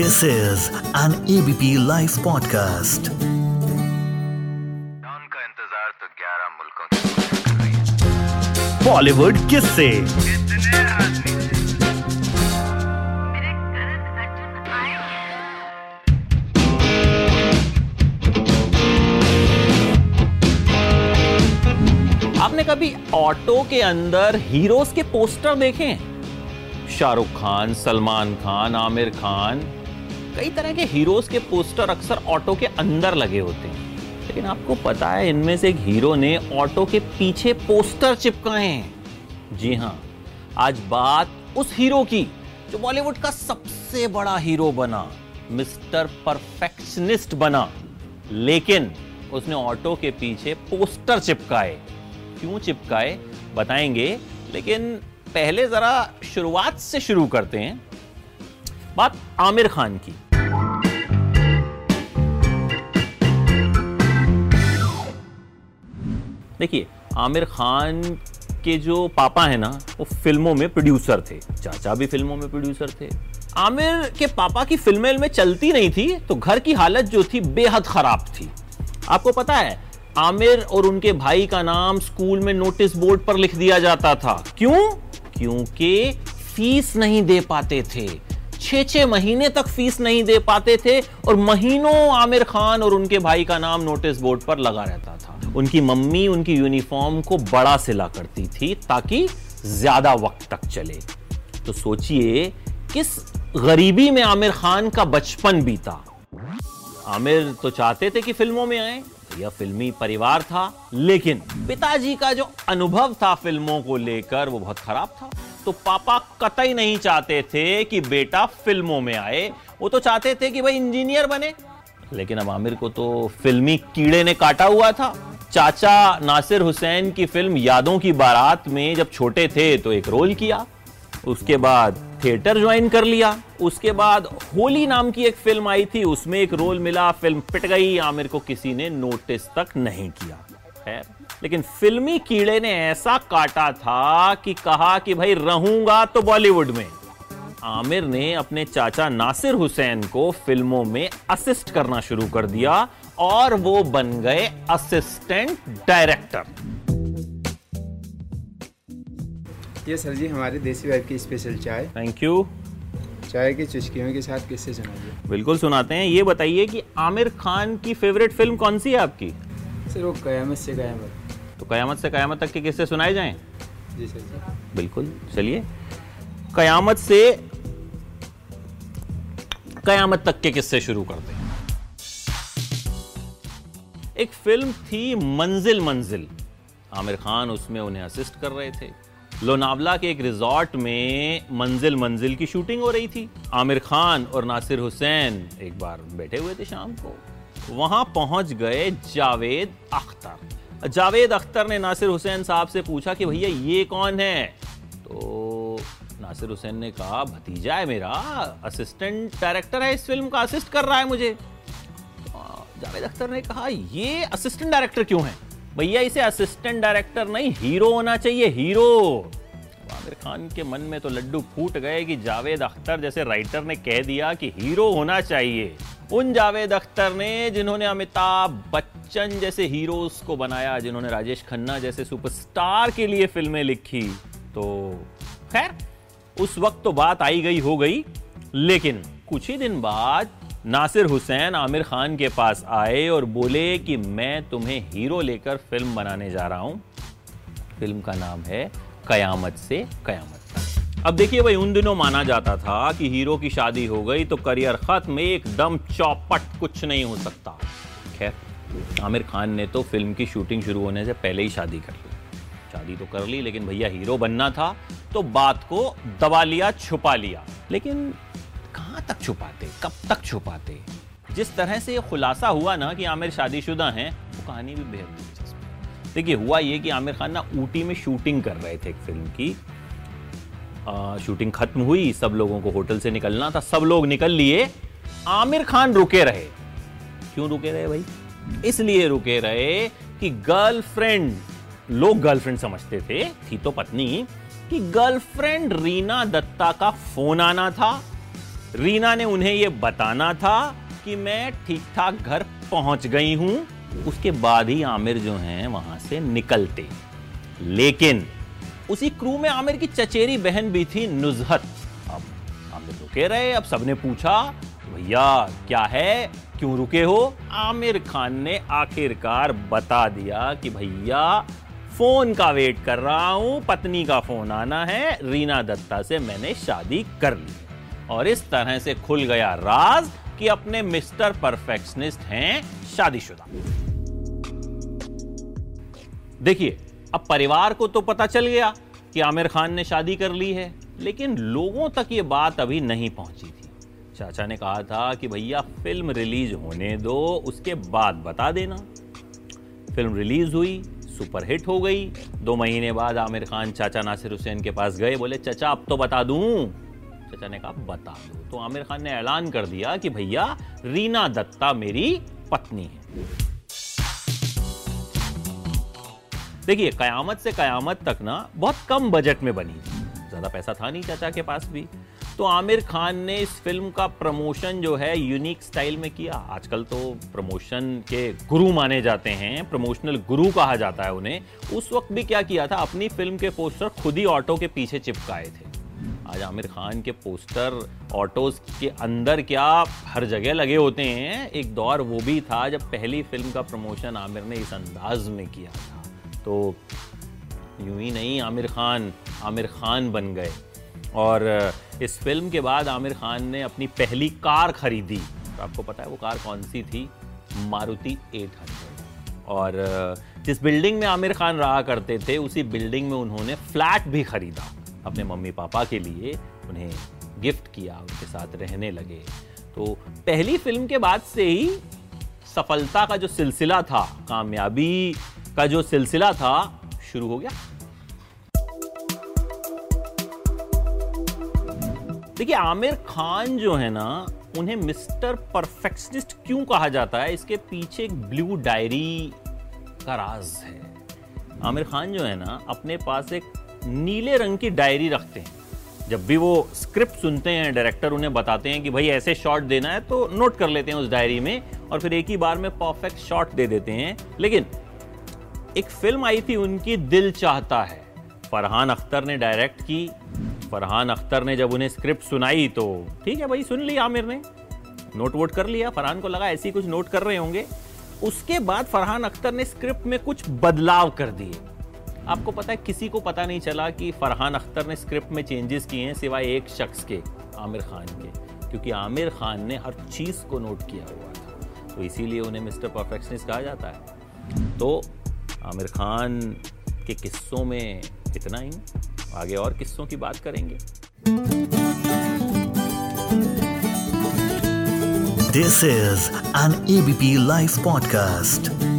This is an ABP Life podcast. का इंतज़ार तो 11 मुल्कों बॉलीवुड आए हैं? आपने कभी ऑटो के अंदर हीरोज के पोस्टर देखे हैं? शाहरुख खान सलमान खान आमिर खान कई तरह के हीरोज के पोस्टर अक्सर ऑटो के अंदर लगे होते हैं। लेकिन आपको पता है, इनमें से एक हीरो ने ऑटो के पीछे पोस्टर चिपकाए हैं। जी हाँ, आज बात उस हीरो की जो बॉलीवुड का सबसे बड़ा हीरो बना, मिस्टर परफेक्शनिस्ट बना। लेकिन उसने ऑटो के पीछे पोस्टर चिपकाए। क्यों चिपकाए, बताएँगे, लेकिन पहले जरा शुरुआत से शुरू करते हैं। बात आमिर खान की। देखिए, आमिर खान के जो पापा है ना, वो फ़िल्मों में प्रोड्यूसर थे। चाचा भी फ़िल्मों में प्रोड्यूसर थे। आमिर के पापा की फ़िल्में में चलती नहीं थी तो घर की हालत जो थी बेहद खराब थी। आपको पता है, आमिर और उनके भाई का नाम स्कूल में नोटिस बोर्ड पर लिख दिया जाता था। क्यों? क्योंकि फ़ीस नहीं दे पाते थे। छह छह महीने तक फ़ीस नहीं दे पाते थे और महीनों आमिर खान और उनके भाई का नाम नोटिस बोर्ड पर लगा रहता था। उनकी मम्मी उनकी यूनिफॉर्म को बड़ा सिला करती थी ताकि ज़्यादा वक्त तक चले। तो सोचिए, किस गरीबी में आमिर खान का बचपन बीता। आमिर तो चाहते थे कि फ़िल्मों में आए यह फिल्मी परिवार था, लेकिन पिताजी का जो अनुभव था फ़िल्मों को लेकर, वो बहुत खराब था। तो पापा कतई नहीं चाहते थे कि बेटा फ़िल्मों में आए, वो तो चाहते थे कि भाई इंजीनियर बने। लेकिन अब आमिर को तो फिल्मी कीड़े ने काटा हुआ था। चाचा नासिर हुसैन की फ़िल्म यादों की बारात में जब छोटे थे तो एक रोल किया, उसके बाद थिएटर ज्वाइन कर लिया, उसके बाद होली नाम की एक फ़िल्म आई थी, उसमें एक रोल मिला, फ़िल्म पिट गई, आमिर को किसी ने नोटिस तक नहीं किया। खैर, लेकिन फिल्मी कीड़े ने ऐसा काटा था कि कहा कि भाई रहूँगा तो बॉलीवुड में। आमिर ने अपने चाचा नासिर हुसैन को फ़िल्मों में असिस्ट करना शुरू कर दिया और वो बन गए असिस्टेंट डायरेक्टर ये सर जी हमारी देसी वाइफ की स्पेशल चाय। थैंक यू चाय की चुस्कियों के साथ किससे सुनाइए? बिल्कुल सुनाते हैं। ये बताइए कि आमिर खान की फेवरेट फ़िल्म कौन सी है आपकी? सर वो कयामत से कयामत। तो कयामत से कयामत तक के किस्से सुनाए जाएँ? जी सर जी। बिल्कुल। चलिए। कयामत से कयामत तक के किस्से शुरू करते हैं? एक फ़िल्म थी मंजिल मंजिल। आमिर खान उसमें उन्हें असिस्ट कर रहे थे। लोनावला के एक रिजॉर्ट में मंजिल मंजिल की शूटिंग हो रही थी। आमिर खान और नासिर हुसैन एक बार बैठे हुए थे शाम को। वहाँ पहुँच गए जावेद अख्तर। जावेद अख्तर ने नासिर हुसैन साहब से पूछा कि भैया ये कौन है? तो नासिर हुसैन ने कहा, भतीजा है मेरा असिस्टेंट डायरेक्टर है इस फ़िल्म का असिस्ट कर रहा है मुझे। जावेद अख्तर ने कहा, ये असिस्टेंट डायरेक्टर क्यों है? भैया, इसे असिस्टेंट डायरेक्टर नहीं हीरो होना चाहिए हीरो आमिर खान के मन में तो लड्डू फूट गए कि जावेद अख्तर जैसे राइटर ने कह दिया कि हीरो होना चाहिए। उन जावेद अख्तर ने जिन्होंने अमिताभ बच्चन जैसे हीरोज को बनाया, जिन्होंने राजेश खन्ना जैसे सुपरस्टार के लिए फ़िल्में लिखी तो खैर, उस वक्त तो बात आई गई, हो गई, लेकिन कुछ ही दिन बाद नासिर हुसैन आमिर खान के पास आए और बोले कि मैं तुम्हें हीरो लेकर फ़िल्म बनाने जा रहा हूँ। फ़िल्म का नाम है कयामत से कयामत अब देखिए भाई, उन दिनों माना जाता था कि हीरो की शादी हो गई तो करियर खत्म, एकदम चौपट कुछ नहीं हो सकता। खैर, आमिर खान ने तो फ़िल्म की शूटिंग शुरू होने से पहले ही शादी कर ली। शादी तो कर ली, लेकिन भैया हीरो बनना था तो बात को दबा लिया, छुपा लिया। लेकिन कहाँ तक छुपाते कब तक छुपाते? जिस तरह से ये खुलासा हुआ ना कि आमिर शादीशुदा हैं वो कहानी भी बेहद दिलचस्प है। देखिए हुआ ये कि आमिर खान ना ऊटी में शूटिंग कर रहे थे एक फ़िल्म की। आ, शूटिंग खत्म हुई सब लोगों को होटल से निकलना था सब लोग निकल लिए। आमिर खान रुके रहे। क्यों रुके रहे भाई? इसलिए रुके रहे कि गर्लफ्रेंड लोग गर्लफ्रेंड समझते थे थी तो पत्नी कि गर्लफ्रेंड रीना दत्ता का फ़ोन आना था। रीना ने उन्हें यह बताना था कि मैं ठीक ठाक घर पहुँच गई हूँ। उसके बाद ही आमिर जो हैं वहाँ से निकलते। लेकिन उसी क्रू में आमिर की चचेरी बहन भी थी नुजहत। अब आमिर रुके रहे, अब सबने पूछा, भैया, क्या है? क्यों रुके हो? आमिर खान ने आखिरकार बता दिया कि, भैया, फ़ोन का वेट कर रहा हूँ, पत्नी का फ़ोन आना है, रीना दत्ता से मैंने शादी कर ली। और इस तरह से खुल गया राज कि अपने मिस्टर परफेक्शनिस्ट हैं शादीशुदा। देखिए, अब परिवार को तो पता चल गया कि आमिर खान ने शादी कर ली है, लेकिन लोगों तक ये बात अभी नहीं पहुँची थी। चाचा ने कहा था कि भैया, फ़िल्म रिलीज़ होने दो, उसके बाद बता देना। फ़िल्म रिलीज़ हुई, सुपरहिट हो गई। दो महीने बाद आमिर खान चाचा नासिर हुसैन के पास गए, बोले, चाचा, अब तो बता दूँ चाचा ने कहा बता दो। तो आमिर खान ने ऐलान कर दिया कि भैया, रीना दत्ता मेरी पत्नी है। देखिए, कयामत से कयामत तक ना, बहुत कम बजट में बनी। ज़्यादा पैसा था नहीं चाचा के पास भी। तो आमिर खान ने इस फ़िल्म का प्रमोशन जो है यूनिक स्टाइल में किया। आजकल तो प्रमोशन के गुरु माने जाते हैं प्रमोशनल गुरु कहा जाता है उन्हें। उस वक्त भी क्या किया था, अपनी फ़िल्म के पोस्टर खुद ही ऑटो के पीछे चिपकाए थे। आज आमिर खान के पोस्टर, ऑटोज के अंदर क्या हर जगह लगे होते हैं? एक दौर वो भी था जब पहली फ़िल्म का प्रमोशन आमिर ने इस अंदाज में किया था। तो यूँ ही नहीं, आमिर खान आमिर खान बन गए। और इस फ़िल्म के बाद आमिर खान ने अपनी पहली कार खरीदी। तो आपको पता है वो कार कौन सी थी? मारुति 800 और जिस बिल्डिंग में आमिर खान रहा करते थे, उसी बिल्डिंग में उन्होंने फ्लैट भी खरीदा। अपने मम्मी पापा के लिए उन्हें गिफ्ट किया, उनके साथ रहने लगे। तो पहली फ़िल्म के बाद से ही सफलता का जो सिलसिला था, कामयाबी का जो सिलसिला था, शुरू हो गया। देखिए, आमिर खान जो है ना, उन्हें मिस्टर परफेक्शनिस्ट क्यों कहा जाता है? इसके पीछे एक ब्लू डायरी का राज है। आमिर खान जो है ना, अपने पास एक नीले रंग की डायरी रखते हैं। जब भी वो स्क्रिप्ट सुनते हैं, डायरेक्टर उन्हें बताते हैं कि भाई ऐसे शॉट देना है तो नोट कर लेते हैं उस डायरी में और फिर एक ही बार में परफेक्ट शॉट दे देते हैं। लेकिन एक फ़िल्म आई थी, उनकी दिल चाहता है। फरहान अख्तर ने डायरेक्ट की। फरहान अख्तर ने जब उन्हें स्क्रिप्ट सुनाई तो ठीक है भाई, सुन लिया आमिर ने। नोट वोट कर लिया, फरहान को लगा ऐसे ही कुछ नोट कर रहे होंगे। उसके बाद फरहान अख्तर ने स्क्रिप्ट में कुछ बदलाव कर दिए। आपको पता है, किसी को पता नहीं चला कि फरहान अख्तर ने स्क्रिप्ट में चेंजेस किए हैं सिवाय एक शख्स के, आमिर खान के, क्योंकि आमिर खान ने हर चीज़ को नोट किया हुआ था। तो इसीलिए उन्हें मिस्टर परफेक्शनिस्ट कहा जाता है। तो आमिर खान के किस्सों में इतना ही। आगे और किस्सों की बात करेंगे। This is an ABP live podcast.